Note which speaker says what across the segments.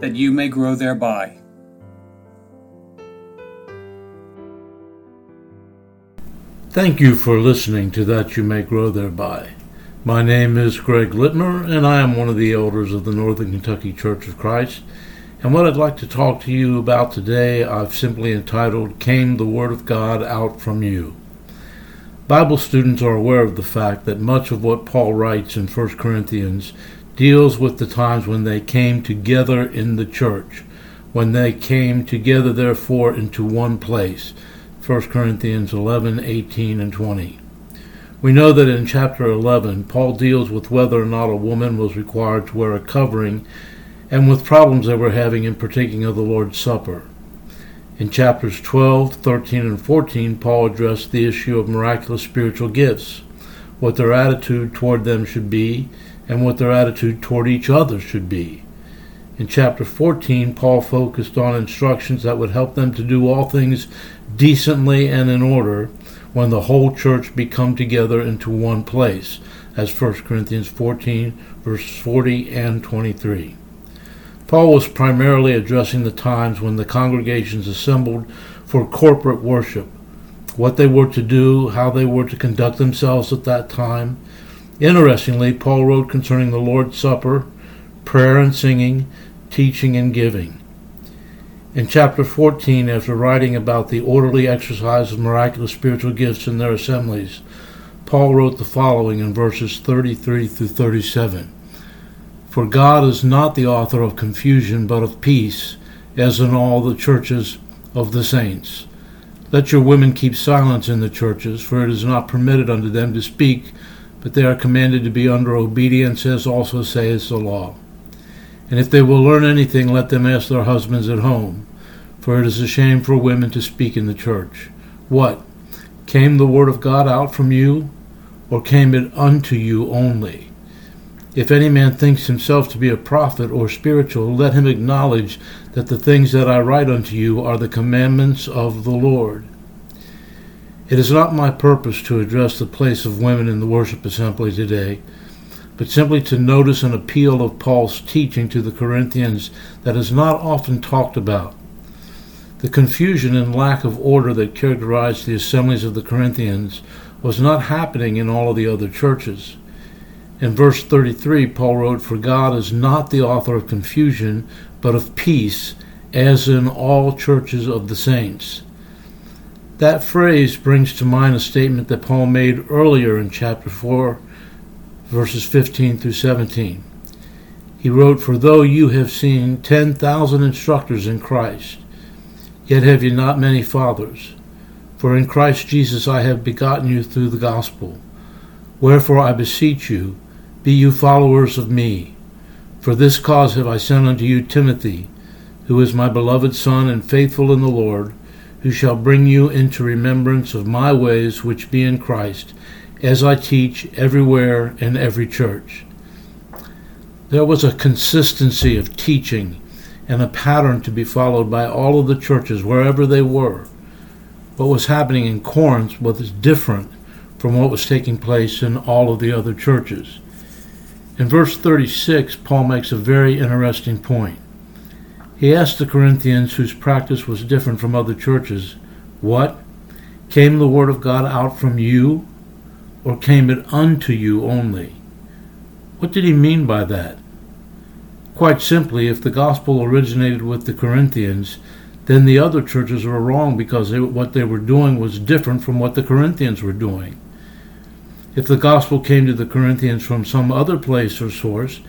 Speaker 1: that you may grow thereby.
Speaker 2: Thank you for listening to That You May Grow Thereby. My name is Greg Littmer, and I am one of the elders of the Northern Kentucky Church of Christ. And what I'd like to talk to you about today, I've simply entitled Came the Word of God Out from You? Bible students are aware of the fact that much of what Paul writes in 1 Corinthians deals with the times when they came together in the church, when they came together, therefore, into one place. 1 Corinthians 11, 18, and 20. We know that in chapter 11, Paul deals with whether or not a woman was required to wear a covering and with problems they were having in partaking of the Lord's Supper. In chapters 12, 13, and 14, Paul addressed the issue of miraculous spiritual gifts, what their attitude toward them should be, and what their attitude toward each other should be. In chapter 14, Paul focused on instructions that would help them to do all things decently and in order when the whole church be come together into one place, as 1 Corinthians 14, verse 40 and 23. Paul was primarily addressing the times when the congregations assembled for corporate worship, what they were to do, how they were to conduct themselves at that time, Interestingly, Paul wrote concerning the Lord's Supper, prayer and singing, teaching and giving. In chapter 14, after writing about the orderly exercise of miraculous spiritual gifts in their assemblies, Paul wrote the following in verses 33 through 37 For God is not the author of confusion, but of peace, as in all the churches of the saints. Let your women keep silence in the churches, for it is not permitted unto them to speak but they are commanded to be under obedience, as also says the law. And if they will learn anything, let them ask their husbands at home, for it is a shame for women to speak in the church. What? Came the word of God out from you, or came it unto you only? If any man thinks himself to be a prophet or spiritual, let him acknowledge that the things that I write unto you are the commandments of the Lord. It is not my purpose to address the place of women in the worship assembly today, but simply to notice an appeal of Paul's teaching to the Corinthians that is not often talked about. The confusion and lack of order that characterized the assemblies of the Corinthians was not happening in all of the other churches. In verse 33, Paul wrote, For God is not the author of confusion, but of peace, as in all churches of the saints. That phrase brings to mind a statement that Paul made earlier in chapter 4, verses 15 through 17. He wrote, For though you have seen 10,000 instructors in Christ, yet have you not many fathers. For in Christ Jesus I have begotten you through the gospel. Wherefore I beseech you, be you followers of me. For this cause have I sent unto you Timothy, who is my beloved Son and faithful in the Lord who shall bring you into remembrance of my ways which be in Christ, as I teach everywhere in every church. There was a consistency of teaching and a pattern to be followed by all of the churches wherever they were. What was happening in Corinth was different from what was taking place in all of the other churches. In verse 36, Paul makes a very interesting point. He asked the Corinthians, whose practice was different from other churches, What? Came the word of God out from you, or came it unto you only? What did he mean by that? Quite simply, if the gospel originated with the Corinthians, then the other churches were wrong because they, what they were doing was different from what the Corinthians were doing. If the gospel came to the Corinthians from some other place or source,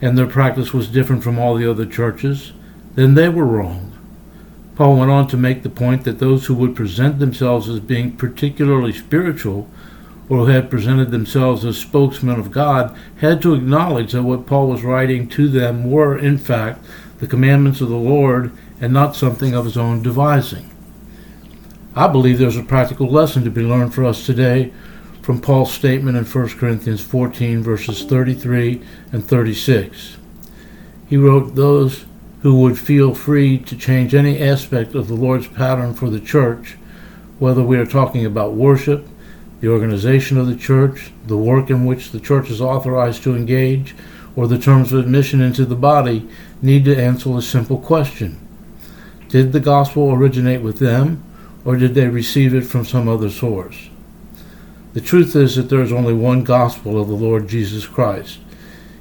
Speaker 2: and their practice was different from all the other churches, then they were wrong. Paul went on to make the point that those who would present themselves as being particularly spiritual or who had presented themselves as spokesmen of God had to acknowledge that what Paul was writing to them were, in fact, the commandments of the Lord and not something of his own devising. I believe there's a practical lesson to be learned for us today from Paul's statement in 1 Corinthians 14, verses 33 and 36. He wrote, Those who would feel free to change any aspect of the Lord's pattern for the church, whether we are talking about worship, the organization of the church, the work in which the church is authorized to engage, or the terms of admission into the body, need to answer a simple question Did the gospel originate with them, or did they receive it from some other source? The truth is that there is only one gospel of the Lord Jesus Christ.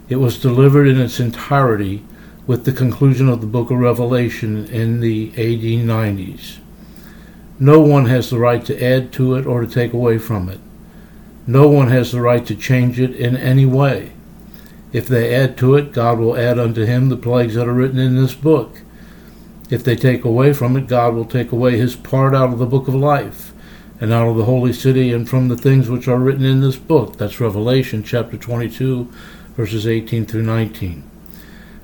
Speaker 2: It was delivered in its entirety with the conclusion of the book of Revelation in the AD 90s. No one has the right to add to it or to take away from it. No one has the right to change it in any way. If they add to it, God will add unto him the plagues that are written in this book. If they take away from it, God will take away his part out of the book of life, and out of the holy city, and from the things which are written in this book. That's Revelation chapter 22, verses 18 through 19.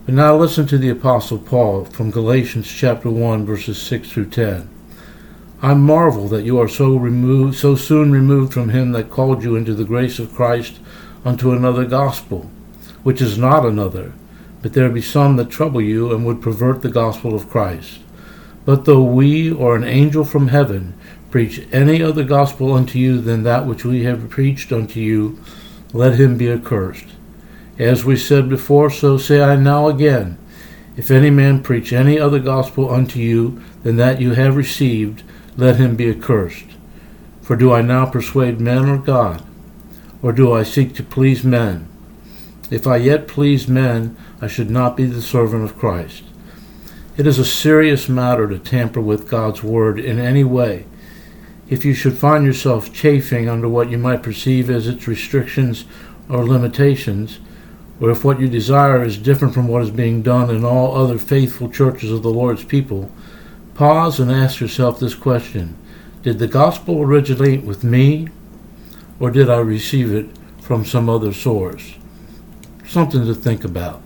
Speaker 2: But now listen to the Apostle Paul from Galatians chapter 1, verses 6 through 10. I marvel that you are so removed, so soon removed from him that called you into the grace of Christ unto another gospel, which is not another, but there be some that trouble you and would pervert the gospel of Christ. But though we or an angel from heaven preach any other gospel unto you than that which we have preached unto you, let him be accursed. As we said before, so say I now again. If any man preach any other gospel unto you than that you have received, let him be accursed. For do I now persuade men or God? Or do I seek to please men? If I yet please men, I should not be the servant of Christ. It is a serious matter to tamper with God's word in any way. If you should find yourself chafing under what you might perceive as its restrictions or limitations, or if what you desire is different from what is being done in all other faithful churches of the Lord's people, pause and ask yourself this question Did the gospel originate with me, or did I receive it from some other source? Something to think about.